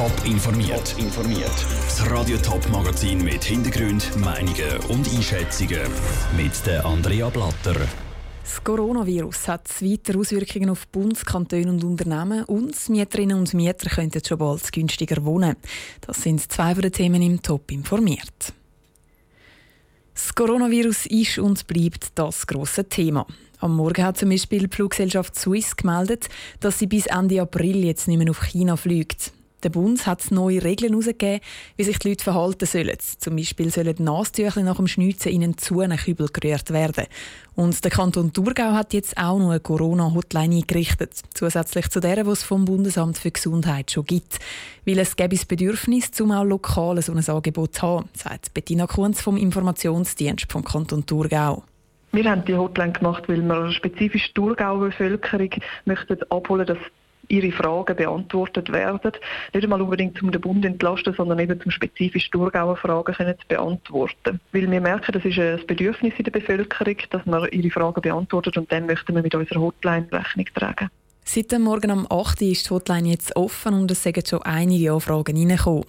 Top informiert. informiert. Das Radio Top Magazin mit Hintergrund, Meinungen und Einschätzungen mit der Andrea Blatter. Das Coronavirus hat weitere Auswirkungen auf Bundeskantone und Unternehmen und Mieterinnen und Mieter könnten schon bald günstiger wohnen. Das sind zwei von den Themen im Top informiert. Das Coronavirus ist und bleibt das große Thema. Am Morgen hat zum Beispiel die Fluggesellschaft Swiss gemeldet, dass sie bis Ende April jetzt nicht mehr auf China fliegt. Der Bund hat neue Regeln herausgegeben, wie sich die Leute verhalten sollen. Zum Beispiel sollen Nastücher nach dem Schnitzen in einen Zungenkübel gerührt werden. Und der Kanton Thurgau hat jetzt auch noch eine Corona-Hotline eingerichtet, zusätzlich zu der, die es vom Bundesamt für Gesundheit schon gibt. Weil es gäbe das Bedürfnis, um auch lokal so ein Angebot zu haben, sagt Bettina Kunz vom Informationsdienst vom Kanton Thurgau. Wir haben die Hotline gemacht, weil wir spezifisch die Thurgauer Bevölkerung möchten abholen, dass ihre Fragen beantwortet werden. Nicht einmal unbedingt um den Bund entlasten, sondern eben zum spezifisch Thurgauer Fragen können zu beantworten. Weil wir merken, das ist ein Bedürfnis in der Bevölkerung, dass man ihre Fragen beantwortet und dann möchten wir mit unserer Hotline Rechnung tragen. Seit dem Morgen um 8 Uhr ist die Hotline jetzt offen und es sind schon einige Anfragen reingekommen.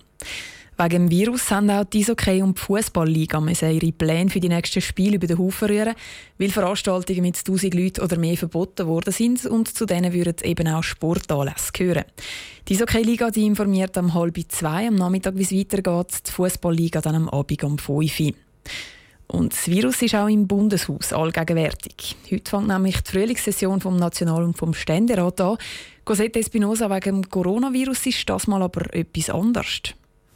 Wegen dem Virus haben auch die Eishockey- und die Fußballliga ihre Pläne für die nächsten Spiele über den Haufen rühren, weil Veranstaltungen mit 1000 Leuten oder mehr verboten worden sind und zu denen würden eben auch Sportanlässe gehören. Die Eishockey-Liga informiert am halb zwei am Nachmittag, wie es weitergeht, die Fußballliga dann am Abend um 5 Uhr. Und das Virus ist auch im Bundeshaus allgegenwärtig. Heute fängt nämlich die Frühlingssession vom National- und vom Ständerat an. Cosette Espinosa, wegen dem Coronavirus ist das mal aber etwas anderes.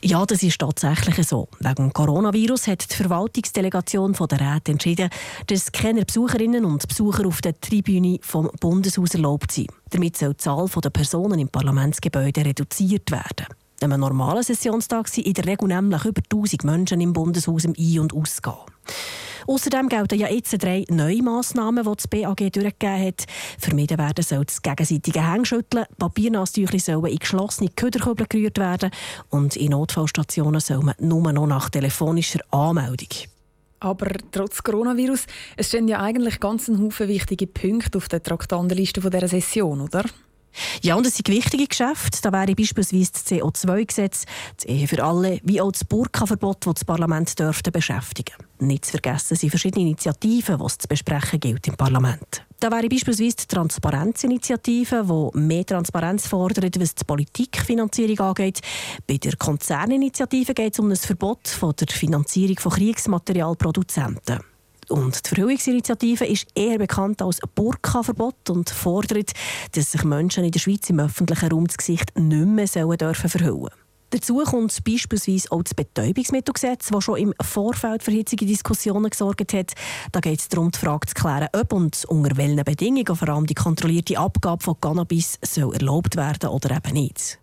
Ja, das ist tatsächlich so. Wegen Coronavirus hat die Verwaltungsdelegation der Räte entschieden, dass keine Besucherinnen und Besucher auf der Tribüne vom Bundeshaus erlaubt sind. Damit soll die Zahl der Personen im Parlamentsgebäude reduziert werden. Einem normalen Sessionstag sind in der Regel nämlich über 1000 Menschen im Bundeshaus im Ein- und Ausgehen. Außerdem gelten ja jetzt drei neue Massnahmen, die das BAG durchgegeben hat. Vermieden werden soll das gegenseitige Hängschütteln, Papiernastücher sollen in geschlossene Köderkübel gerührt werden und in Notfallstationen soll man nur noch nach telefonischer Anmeldung. Aber trotz Coronavirus, es stehen ja eigentlich ganz ein Haufen wichtige Punkte auf der Traktandenliste dieser Session, oder? Ja, und es sind wichtige Geschäfte. Da wäre beispielsweise das CO2-Gesetz, das Ehe für alle, wie auch das Burka-Verbot, das das Parlament dürfte beschäftigen. Nicht zu vergessen sind verschiedene Initiativen, die es zu besprechen gilt im Parlament. Da wäre beispielsweise die Transparenzinitiative, die mehr Transparenz fordert, was die Politikfinanzierung angeht. Bei der Konzerninitiative geht es um ein Verbot von der Finanzierung von Kriegsmaterialproduzenten. Und die Verhüllungsinitiative ist eher bekannt als Burka-Verbot und fordert, dass sich Menschen in der Schweiz im öffentlichen Raum das Gesicht nicht mehr sollen dürfen verhüllen Dazu kommt beispielsweise auch das Betäubungsmittelgesetz, das schon im Vorfeld für hitzige Diskussionen gesorgt hat. Da geht es darum, die Frage zu klären, ob und unter welchen Bedingungen vor allem die kontrollierte Abgabe von Cannabis soll erlaubt werden oder eben nicht.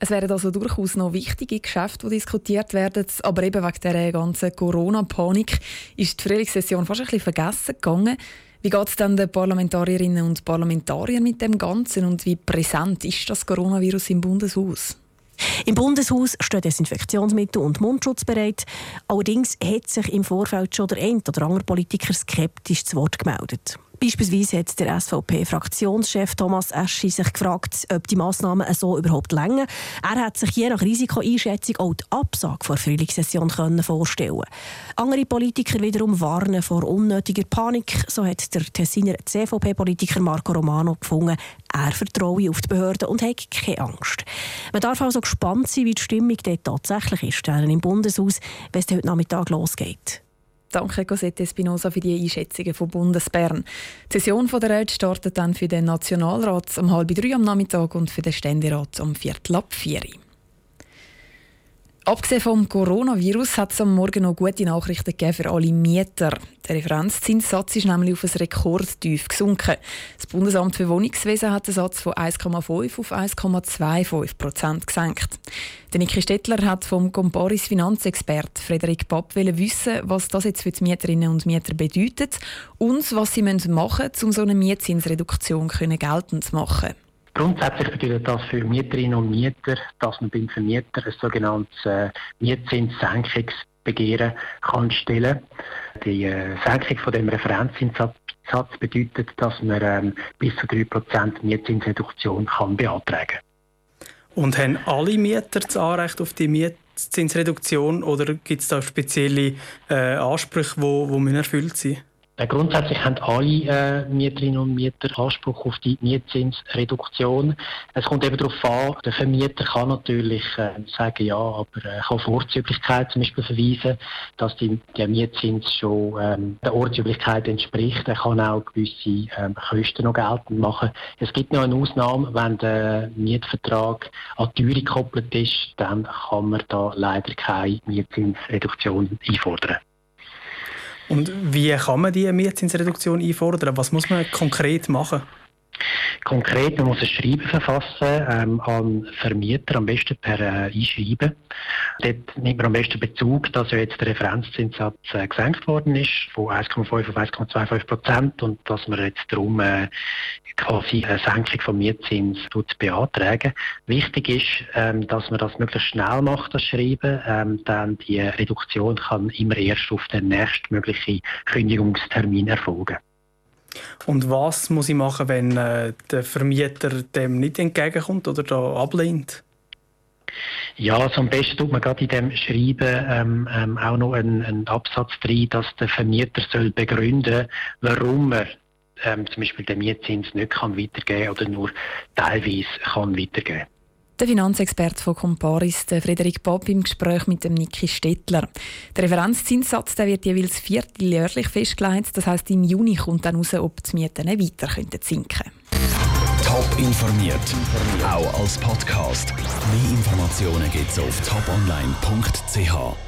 Es wären also durchaus noch wichtige Geschäfte, die diskutiert werden, aber eben wegen der ganzen Corona-Panik ist die Frühlingssession fast ein bisschen vergessen gegangen. Wie geht es denn den Parlamentarierinnen und Parlamentariern mit dem Ganzen und wie präsent ist das Coronavirus im Bundeshaus? Im Bundeshaus stehen Desinfektionsmittel und Mundschutz bereit. Allerdings hat sich im Vorfeld schon der ein oder andere Politiker skeptisch zu Wort gemeldet. Beispielsweise hat der SVP-Fraktionschef Thomas Eschi sich gefragt, ob die Massnahmen so überhaupt länger. Er hat sich je nach Risikoeinschätzung auch die Absage vor Frühlingssession vorstellen Andere Politiker wiederum warnen vor unnötiger Panik. So hat der Tessiner CVP-Politiker Marco Romano gefunden, er vertraue auf die Behörden und hat keine Angst. Man darf also gespannt sein, wie die Stimmung dort tatsächlich ist, im Bundeshaus, wenn es heute Nachmittag losgeht. Danke, Cosette Espinosa, für die Einschätzungen von Bundesbern. Die Session der Räte startet dann für den Nationalrat um halb drei am Nachmittag und für den Ständerat um viertel ab vier. Abgesehen vom Coronavirus hat es am Morgen noch gute Nachrichten gegeben für alle Mieter. Der Referenzzinssatz ist nämlich auf ein Rekordtief gesunken. Das Bundesamt für Wohnungswesen hat den Satz von 1,5 auf 1,25 Prozent gesenkt. Der Niki Stettler hat vom Comparis Finanzexpert Frederik Papp wissen, was das jetzt für die Mieterinnen und Mieter bedeutet und was sie machen müssen, um so eine Mietzinsreduktion geltend zu machen. Grundsätzlich bedeutet das für Mieterinnen und Mieter, dass man beim Vermieter ein sogenanntes äh, Mietzinssenkungsbegehren kann stellen. Die äh, Senkung von dem Referenzzinssatz bedeutet, dass man ähm, bis zu 3% Mietzinsreduktion kann beantragen Und haben alle Mieter das Anrecht auf die Mietzinsreduktion oder gibt es da spezielle äh, Ansprüche, die erfüllt sein müssen? Äh, grundsätzlich haben alle äh, Mieterinnen und Mieter Anspruch auf die Mietzinsreduktion. Es kommt eben darauf an, der Vermieter kann natürlich äh, sagen, ja, aber er kann auf Ortsüblichkeit zum Beispiel verweisen, dass die, der Mietzins schon ähm, der Ortsüblichkeit entspricht. Er kann auch gewisse ähm, Kosten noch geltend machen. Es gibt noch eine Ausnahme, wenn der Mietvertrag an die Tür gekoppelt ist, dann kann man da leider keine Mietzinsreduktion einfordern. Und wie kann man diese Mietzinsreduktion einfordern? Was muss man konkret machen? Konkret, man muss ein Schreiben verfassen ähm, an Vermieter, am besten per äh, Einschreiben. Dort nimmt man am besten Bezug, dass ja jetzt der Referenzzinssatz äh, gesenkt worden ist, von 1,5 auf 1,25 Prozent und dass man jetzt darum äh, quasi eine Senkung vom Mietzins beantragen. Wichtig ist, ähm, dass man das möglichst schnell macht, das Schreiben, ähm, denn die Reduktion kann immer erst auf den nächstmöglichen Kündigungstermin erfolgen. Und was muss ich machen, wenn äh, der Vermieter dem nicht entgegenkommt oder da ablehnt? Ja, also am besten tut man gerade in dem Schreiben ähm, ähm, auch noch einen, einen Absatz drin, dass der Vermieter soll begründen, warum er ähm, zum Beispiel den Mietzins nicht kann weitergeben oder nur teilweise kann weitergeben. Der Finanzexperte von Comparis, Frederik Bob, im Gespräch mit dem Niki Stettler. Der Referenzzinssatz der wird jeweils vierteljährlich festgelegt. Das heißt, im Juni kommt dann heraus, ob die Mieten weiter sinken können. Top informiert, auch als Podcast. Mehr Informationen gibt es auf toponline.ch.